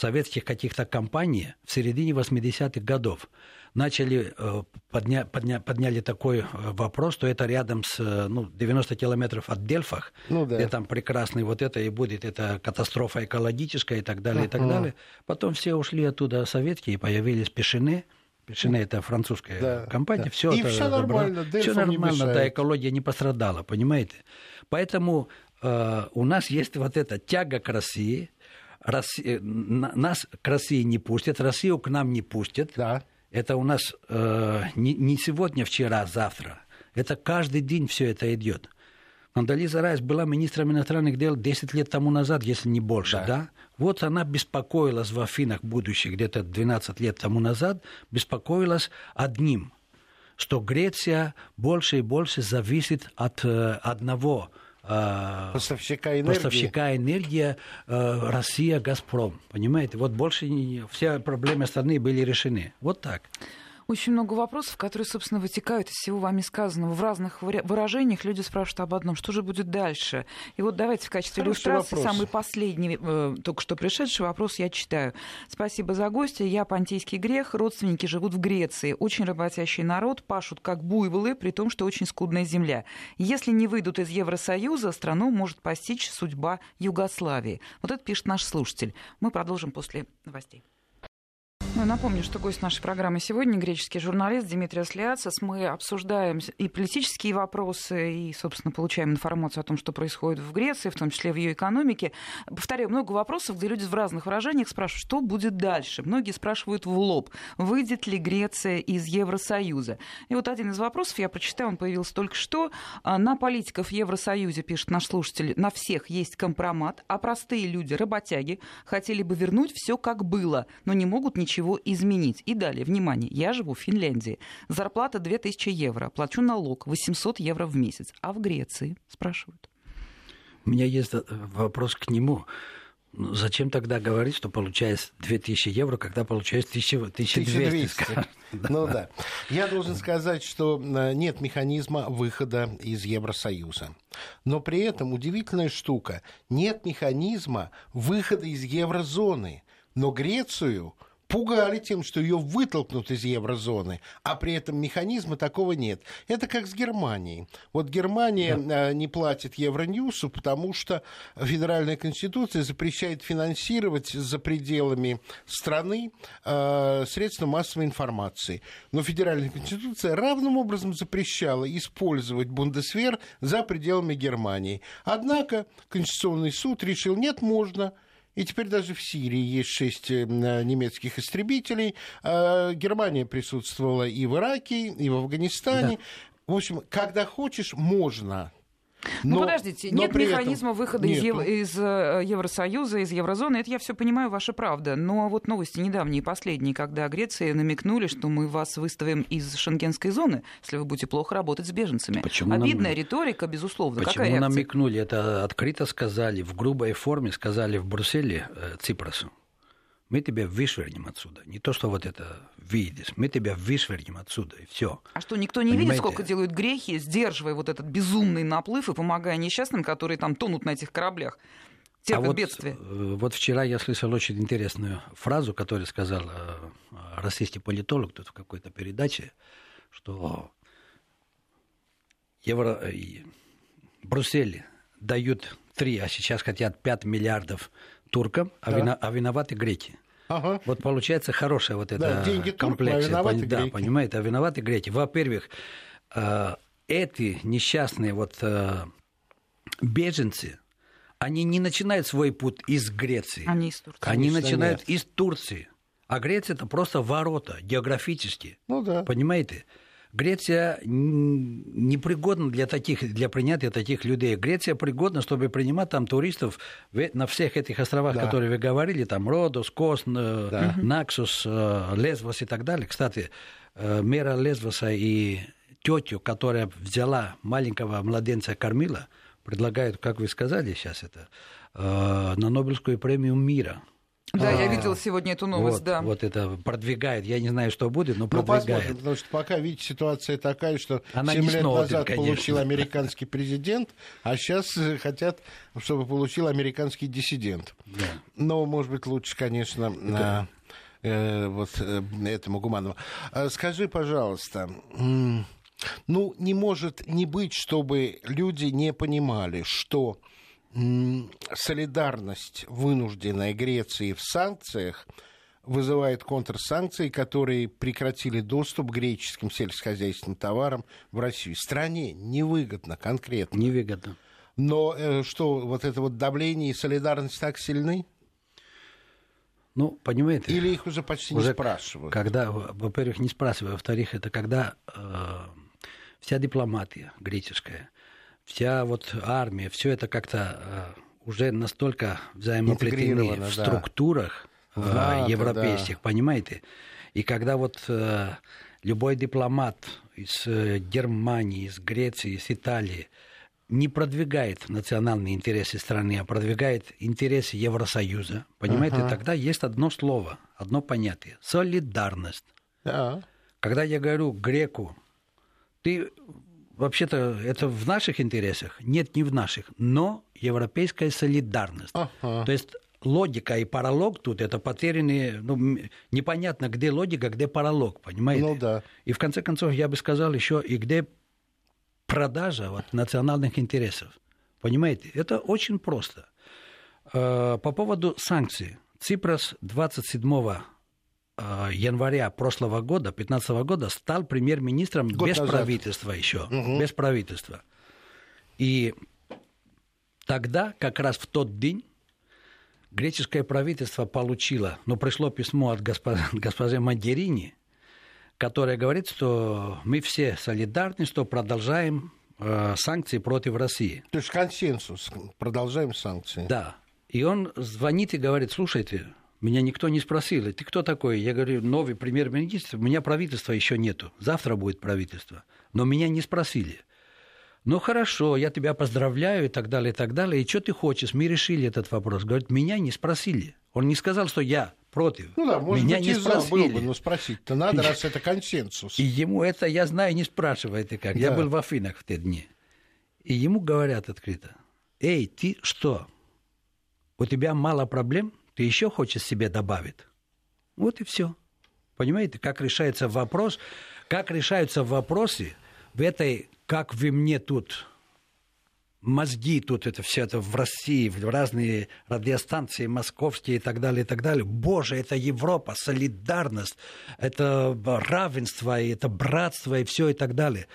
[SPEAKER 3] советских каких-то компаний в середине 80-х годов? Начали, э, подня, подня, подняли такой э, вопрос, что это рядом с э, ну, 90 километров от Дельфах, ну, да. где там прекрасный вот это и будет, это катастрофа экологическая и так далее, uh-huh. и так далее. Потом все ушли оттуда советские, появились Пешины, Пешины это французская да, компания, да. все
[SPEAKER 2] и это все нормально,
[SPEAKER 3] все нормально, да, экология не пострадала, понимаете? Поэтому э, у нас есть вот эта тяга к России, Россия, нас к России не пустят, Россию к нам не пустят. Да. Это у нас э, не, не сегодня, вчера, завтра. Это каждый день все это идет. Мандализа Райс была министром иностранных дел 10 лет тому назад, если не больше, да? да? Вот она беспокоилась в Афинах будущих где-то 12 лет тому назад, беспокоилась одним, что Греция больше и больше зависит от э, одного
[SPEAKER 2] э, поставщика энергии,
[SPEAKER 3] поставщика энергии э, Россия, Газпром. Понимаете? Вот больше не, все проблемы страны были решены. Вот так.
[SPEAKER 1] Очень много вопросов, которые, собственно, вытекают из всего вами сказанного. В разных выражениях люди спрашивают об одном, что же будет дальше. И вот давайте в качестве Хороший иллюстрации вопрос. самый последний, э, только что пришедший вопрос я читаю. Спасибо за гостя. Я Понтийский грех. Родственники живут в Греции. Очень работящий народ, пашут как буйволы, при том, что очень скудная земля. Если не выйдут из Евросоюза, страну может постичь судьба Югославии. Вот это пишет наш слушатель. Мы продолжим после новостей. Ну, напомню, что гость нашей программы сегодня греческий журналист Дмитрий Слиацис. Мы обсуждаем и политические вопросы, и, собственно, получаем информацию о том, что происходит в Греции, в том числе в ее экономике. Повторяю, много вопросов, где люди в разных выражениях спрашивают, что будет дальше. Многие спрашивают в лоб, выйдет ли Греция из Евросоюза. И вот один из вопросов, я прочитаю, он появился только что. А, на политиков в Евросоюзе, пишет наш слушатель, на всех есть компромат, а простые люди, работяги, хотели бы вернуть все как было, но не могут ничего ничего изменить. И далее, внимание, я живу в Финляндии. Зарплата 2000 евро, плачу налог 800 евро в месяц. А в Греции, спрашивают.
[SPEAKER 3] У меня есть э, вопрос к нему. Ну, зачем тогда говорить, что получаешь 2000 евро, когда получаешь 1200? 1200.
[SPEAKER 2] Ну да. Я должен сказать, что э, нет механизма выхода из Евросоюза. Но при этом удивительная штука. Нет механизма выхода из еврозоны. Но Грецию пугали тем, что ее вытолкнут из еврозоны, а при этом механизма такого нет. Это как с Германией. Вот Германия да. Э, не платит Евроньюсу, потому что федеральная конституция запрещает финансировать за пределами страны э, средства массовой информации. Но федеральная конституция равным образом запрещала использовать Бундесвер за пределами Германии. Однако Конституционный суд решил, нет, можно – и теперь даже в Сирии есть шесть э, немецких истребителей. А, Германия присутствовала и в Ираке, и в Афганистане. Да. В общем, когда хочешь, можно.
[SPEAKER 1] Ну, но, ну подождите, но нет механизма выхода из, Ев... из э, Евросоюза, из еврозоны. Это я все понимаю, ваша правда. Но вот новости недавние, последние, когда Греции намекнули, что мы вас выставим из шенгенской зоны, если вы будете плохо работать с беженцами. Почему Обидная нам... риторика, безусловно.
[SPEAKER 3] Почему
[SPEAKER 1] Какая
[SPEAKER 3] намекнули? Это открыто сказали, в грубой форме сказали в Брюсселе э, Ципросу мы тебя вышвырнем отсюда. Не то, что вот это видишь, мы тебя вышвырнем отсюда, и все.
[SPEAKER 1] А что, никто не Понимаете? видит, сколько делают грехи, сдерживая вот этот безумный наплыв и помогая несчастным, которые там тонут на этих кораблях? Терпят а вот, бедствие.
[SPEAKER 3] Э, вот вчера я слышал очень интересную фразу, которую сказал э, российский политолог тут в какой-то передаче, что Евро... Э, Брюссель дают 3, а сейчас хотят 5 миллиардов туркам, а, да. вина, а виноваты греки. Ага. Вот получается хорошая вот эта да, деньги комплекция. Турк, а да, греки. понимаете, а виноваты греки. Во-первых, э, эти несчастные вот э, беженцы, они не начинают свой путь из Греции.
[SPEAKER 1] Они из Турции.
[SPEAKER 3] Они начинают нет. из Турции. А Греция это просто ворота географически. Ну да. Понимаете? Греция непригодна для, таких, для принятия таких людей. Греция пригодна, чтобы принимать там туристов на всех этих островах, да. которые вы говорили, там Родос, Кос, э, да. Наксус, э, Лесвос и так далее. Кстати, э, мера Лесвоса и тетю, которая взяла маленького младенца, кормила, предлагают, как вы сказали сейчас это, на Нобелевскую премию мира.
[SPEAKER 1] Да, а, я видел сегодня эту новость,
[SPEAKER 3] вот,
[SPEAKER 1] да.
[SPEAKER 3] Вот это продвигает. Я не знаю, что будет, но ну, продвигает. Ну, посмотрим,
[SPEAKER 2] потому что пока, видите, ситуация такая, что Она 7 лет смотрит, назад конечно. получил американский президент, а сейчас э, хотят, чтобы получил американский диссидент. Да. Но, может быть, лучше, конечно, это... э, вот э, этому гуманному. А скажи, пожалуйста, ну, не может не быть, чтобы люди не понимали, что солидарность вынужденной Греции в санкциях вызывает контрсанкции, которые прекратили доступ к греческим сельскохозяйственным товарам в Россию. Стране невыгодно конкретно.
[SPEAKER 3] Невыгодно.
[SPEAKER 2] Но э, что, вот это вот давление и солидарность так сильны?
[SPEAKER 3] Ну, понимаете...
[SPEAKER 2] Или их уже почти уже не спрашивают?
[SPEAKER 3] Когда, во-первых, не спрашивают, во-вторых, это когда э, вся дипломатия греческая – вся вот армия, все это как-то э, уже настолько взаимоплетены в структурах да. Э, НАТО, европейских, да. понимаете? И когда вот э, любой дипломат из Германии, из Греции, из Италии не продвигает национальные интересы страны, а продвигает интересы Евросоюза, понимаете, uh-huh. тогда есть одно слово, одно понятие – солидарность. Yeah. Когда я говорю греку, ты вообще-то это в наших интересах? Нет, не в наших, но европейская солидарность. Ага. То есть логика и паралог тут это потерянные, ну, непонятно, где логика, где паралог, понимаете?
[SPEAKER 2] Ну да.
[SPEAKER 3] И в конце концов, я бы сказал еще, и где продажа вот, национальных интересов. Понимаете? Это очень просто. Э, по поводу санкций. Ципрас 27 Э, января прошлого года, 15 года, стал премьер-министром без назад. правительства еще, угу. без правительства. И тогда, как раз в тот день, греческое правительство получило, ну, пришло письмо от госпожи, госпожи Мадерини, которое говорит, что мы все солидарны, что продолжаем э, санкции против России.
[SPEAKER 2] То есть консенсус, продолжаем санкции.
[SPEAKER 3] Да. И он звонит и говорит, слушайте, меня никто не спросил, ты кто такой? Я говорю, новый премьер-министр, у меня правительства еще нету, завтра будет правительство. Но меня не спросили. Ну хорошо, я тебя поздравляю и так далее, и так далее. И что ты хочешь? Мы решили этот вопрос. Говорит, меня не спросили. Он не сказал, что я против.
[SPEAKER 2] Ну да, может меня быть, не спросили. Был бы, но спросить-то надо, раз это консенсус.
[SPEAKER 3] И ему это, я знаю, не спрашивает и как. Да. Я был в Афинах в те дни. И ему говорят открыто, эй, ты что, у тебя мало проблем? Ты еще хочешь себе добавить. Вот и все. Понимаете, как решается вопрос, как решаются вопросы в этой, как вы мне тут мозги тут это все это в России, в разные радиостанции московские и так далее, и так далее. Боже, это Европа, солидарность, это равенство, и это братство и все и так далее.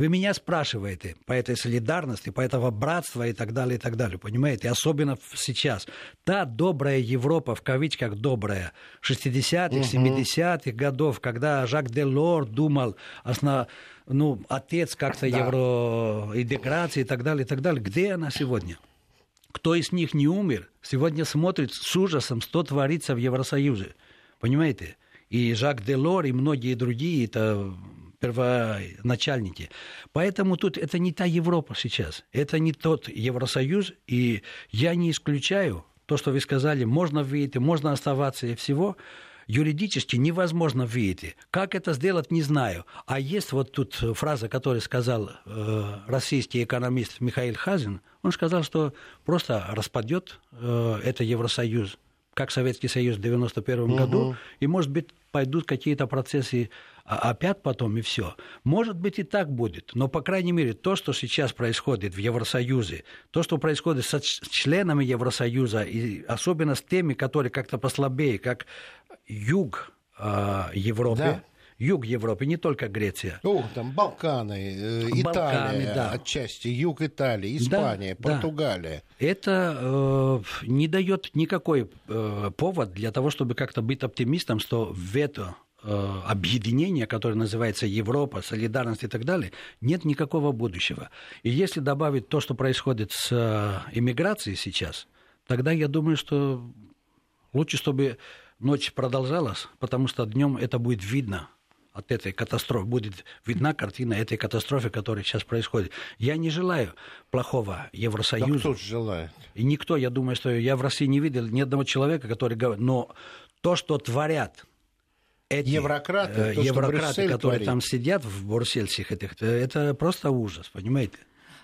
[SPEAKER 3] Вы меня спрашиваете по этой солидарности, по этого братства и так далее, и так далее, понимаете? Особенно сейчас. Та добрая Европа, в кавычках добрая, 60-х, угу. 70-х годов, когда Жак Делор думал, основ... ну, отец как-то да. евроинтеграции и так далее, и так далее. Где она сегодня? Кто из них не умер, сегодня смотрит с ужасом, что творится в Евросоюзе. Понимаете? И Жак Делор, и многие другие, это первоначальники. Поэтому тут это не та Европа сейчас, это не тот Евросоюз, и я не исключаю то, что вы сказали, можно выйти, можно оставаться и всего, юридически невозможно выйти. Как это сделать, не знаю. А есть вот тут фраза, которую сказал э, российский экономист Михаил Хазин. Он сказал, что просто распадет э, это Евросоюз, как Советский Союз в 1991 угу. году, и, может быть, пойдут какие-то процессы опять потом и все. Может быть и так будет, но, по крайней мере, то, что сейчас происходит в Евросоюзе, то, что происходит с членами Евросоюза, и особенно с теми, которые как-то послабее, как юг э, Европы, да юг Европы, не только Греция.
[SPEAKER 2] Ну, там Балканы, э, Италия, Балканы, да. отчасти, юг Италии, Испания, да, Португалия.
[SPEAKER 3] Да. Это э, не дает никакой э, повод для того, чтобы как-то быть оптимистом, что в это объединения, которое называется Европа, солидарность и так далее, нет никакого будущего. И если добавить то, что происходит с иммиграцией э, сейчас, тогда я думаю, что лучше, чтобы ночь продолжалась, потому что днем это будет видно от этой катастрофы, будет видна картина этой катастрофы, которая сейчас происходит. Я не желаю плохого Евросоюза. Да
[SPEAKER 2] кто же желает?
[SPEAKER 3] И никто, я думаю, что я в России не видел ни одного человека, который говорит, но то, что творят эти
[SPEAKER 2] еврократы,
[SPEAKER 3] э, то, еврократы которые творит. там сидят в Брюссельских этих, это просто ужас, понимаете?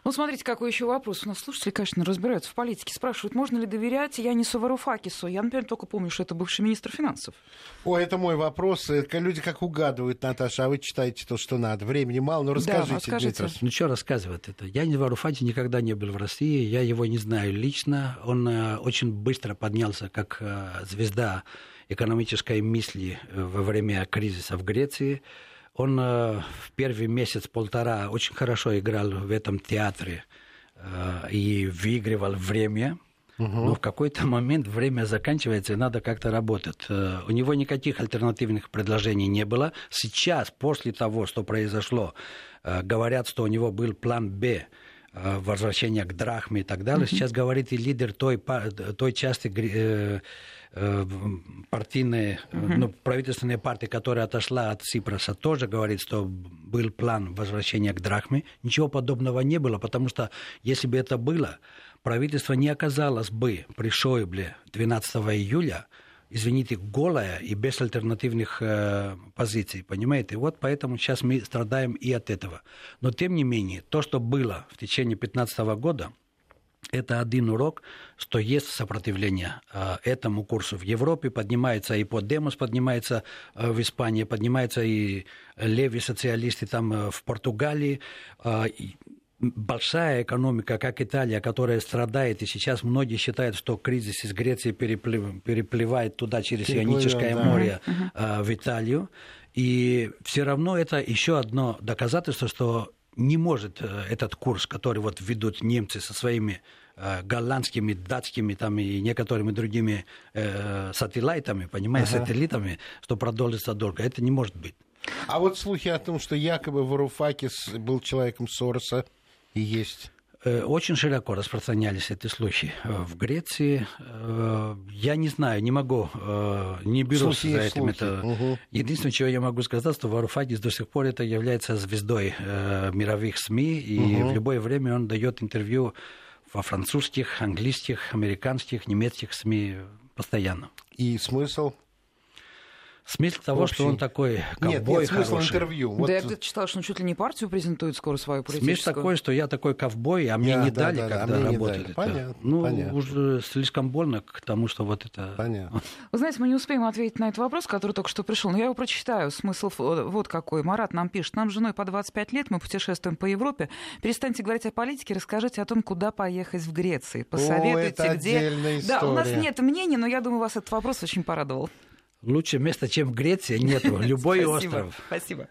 [SPEAKER 1] Ну, смотрите, какой еще вопрос. У нас слушатели, конечно, разбираются в политике. Спрашивают, можно ли доверять Янису Варуфакису? Я, например, только помню, что это бывший министр финансов.
[SPEAKER 2] О, это мой вопрос. Люди как угадывают, Наташа, а вы читаете то, что надо. Времени мало, но расскажите, да, расскажите. Дмитрий.
[SPEAKER 3] Ну, что рассказывать это? Янис Варуфакис никогда не был в России, я его не знаю лично. Он э, очень быстро поднялся как э, звезда экономической мысли э, во время кризиса в Греции. Он э, в первый месяц-полтора очень хорошо играл в этом театре э, и выигрывал время. Угу. Но в какой-то момент время заканчивается, и надо как-то работать. У него никаких альтернативных предложений не было. Сейчас, после того, что произошло, говорят, что у него был план «Б», возвращение к драхме и так далее. Сейчас говорит и лидер той, той части партийные, mm-hmm. ну, правительственные партии, которая отошла от Сипроса, тоже говорит, что был план возвращения к драхме. Ничего подобного не было, потому что если бы это было, правительство не оказалось бы при Шойбле 12 июля, извините, голая и без альтернативных э, позиций, понимаете? Вот поэтому сейчас мы страдаем и от этого. Но тем не менее, то, что было в течение 15 года, это один урок, что есть сопротивление э, этому курсу в Европе, поднимается и Подемос, поднимается э, в Испании, поднимается и левые социалисты там э, в Португалии. Большая экономика, как Италия, которая страдает, и сейчас многие считают, что кризис из Греции переплив, переплывает туда через Ионическое да. море в Италию. И все равно это еще одно доказательство, что не может э, этот курс, который вот ведут немцы со своими э, голландскими, датскими там, и некоторыми другими э, сателлитами, понимаете, ага. сателлитами, что продолжится долго. Это не может быть.
[SPEAKER 2] А вот слухи о том, что якобы Варуфакис был человеком Сороса, и есть
[SPEAKER 3] очень широко распространялись эти случаи. Э, в Греции, э, я не знаю, не могу, не берусь слухи за этим. Это... Угу. Единственное, чего я могу сказать, что Варуфакис до сих пор это является звездой мировых СМИ, и угу. в любое время он дает интервью во французских, английских, американских, немецких СМИ постоянно.
[SPEAKER 2] И смысл?
[SPEAKER 3] Смысл того, Общий. что он такой ковбой
[SPEAKER 2] Нет, нет смысл хороший. интервью.
[SPEAKER 1] Вот. Да я где-то читала, что он чуть ли не партию презентует скоро свою политическую.
[SPEAKER 3] Смысл такой, что я такой ковбой, а мне я, не да, дали, да, когда а работали.
[SPEAKER 2] Дали. Понятно,
[SPEAKER 3] ну,
[SPEAKER 2] понятно.
[SPEAKER 3] уже слишком больно к тому, что вот это...
[SPEAKER 2] Понятно.
[SPEAKER 1] Вы знаете, мы не успеем ответить на этот вопрос, который только что пришел, но я его прочитаю. Смысл вот какой. Марат нам пишет. Нам с женой по 25 лет, мы путешествуем по Европе. Перестаньте говорить о политике, расскажите о том, куда поехать в Греции. Посоветуйте,
[SPEAKER 2] О,
[SPEAKER 1] это где...
[SPEAKER 2] История.
[SPEAKER 1] Да, у нас нет мнений, но я думаю, вас этот вопрос очень порадовал.
[SPEAKER 3] Лучше места, чем в Греции, нету. Любой остров.
[SPEAKER 1] Спасибо.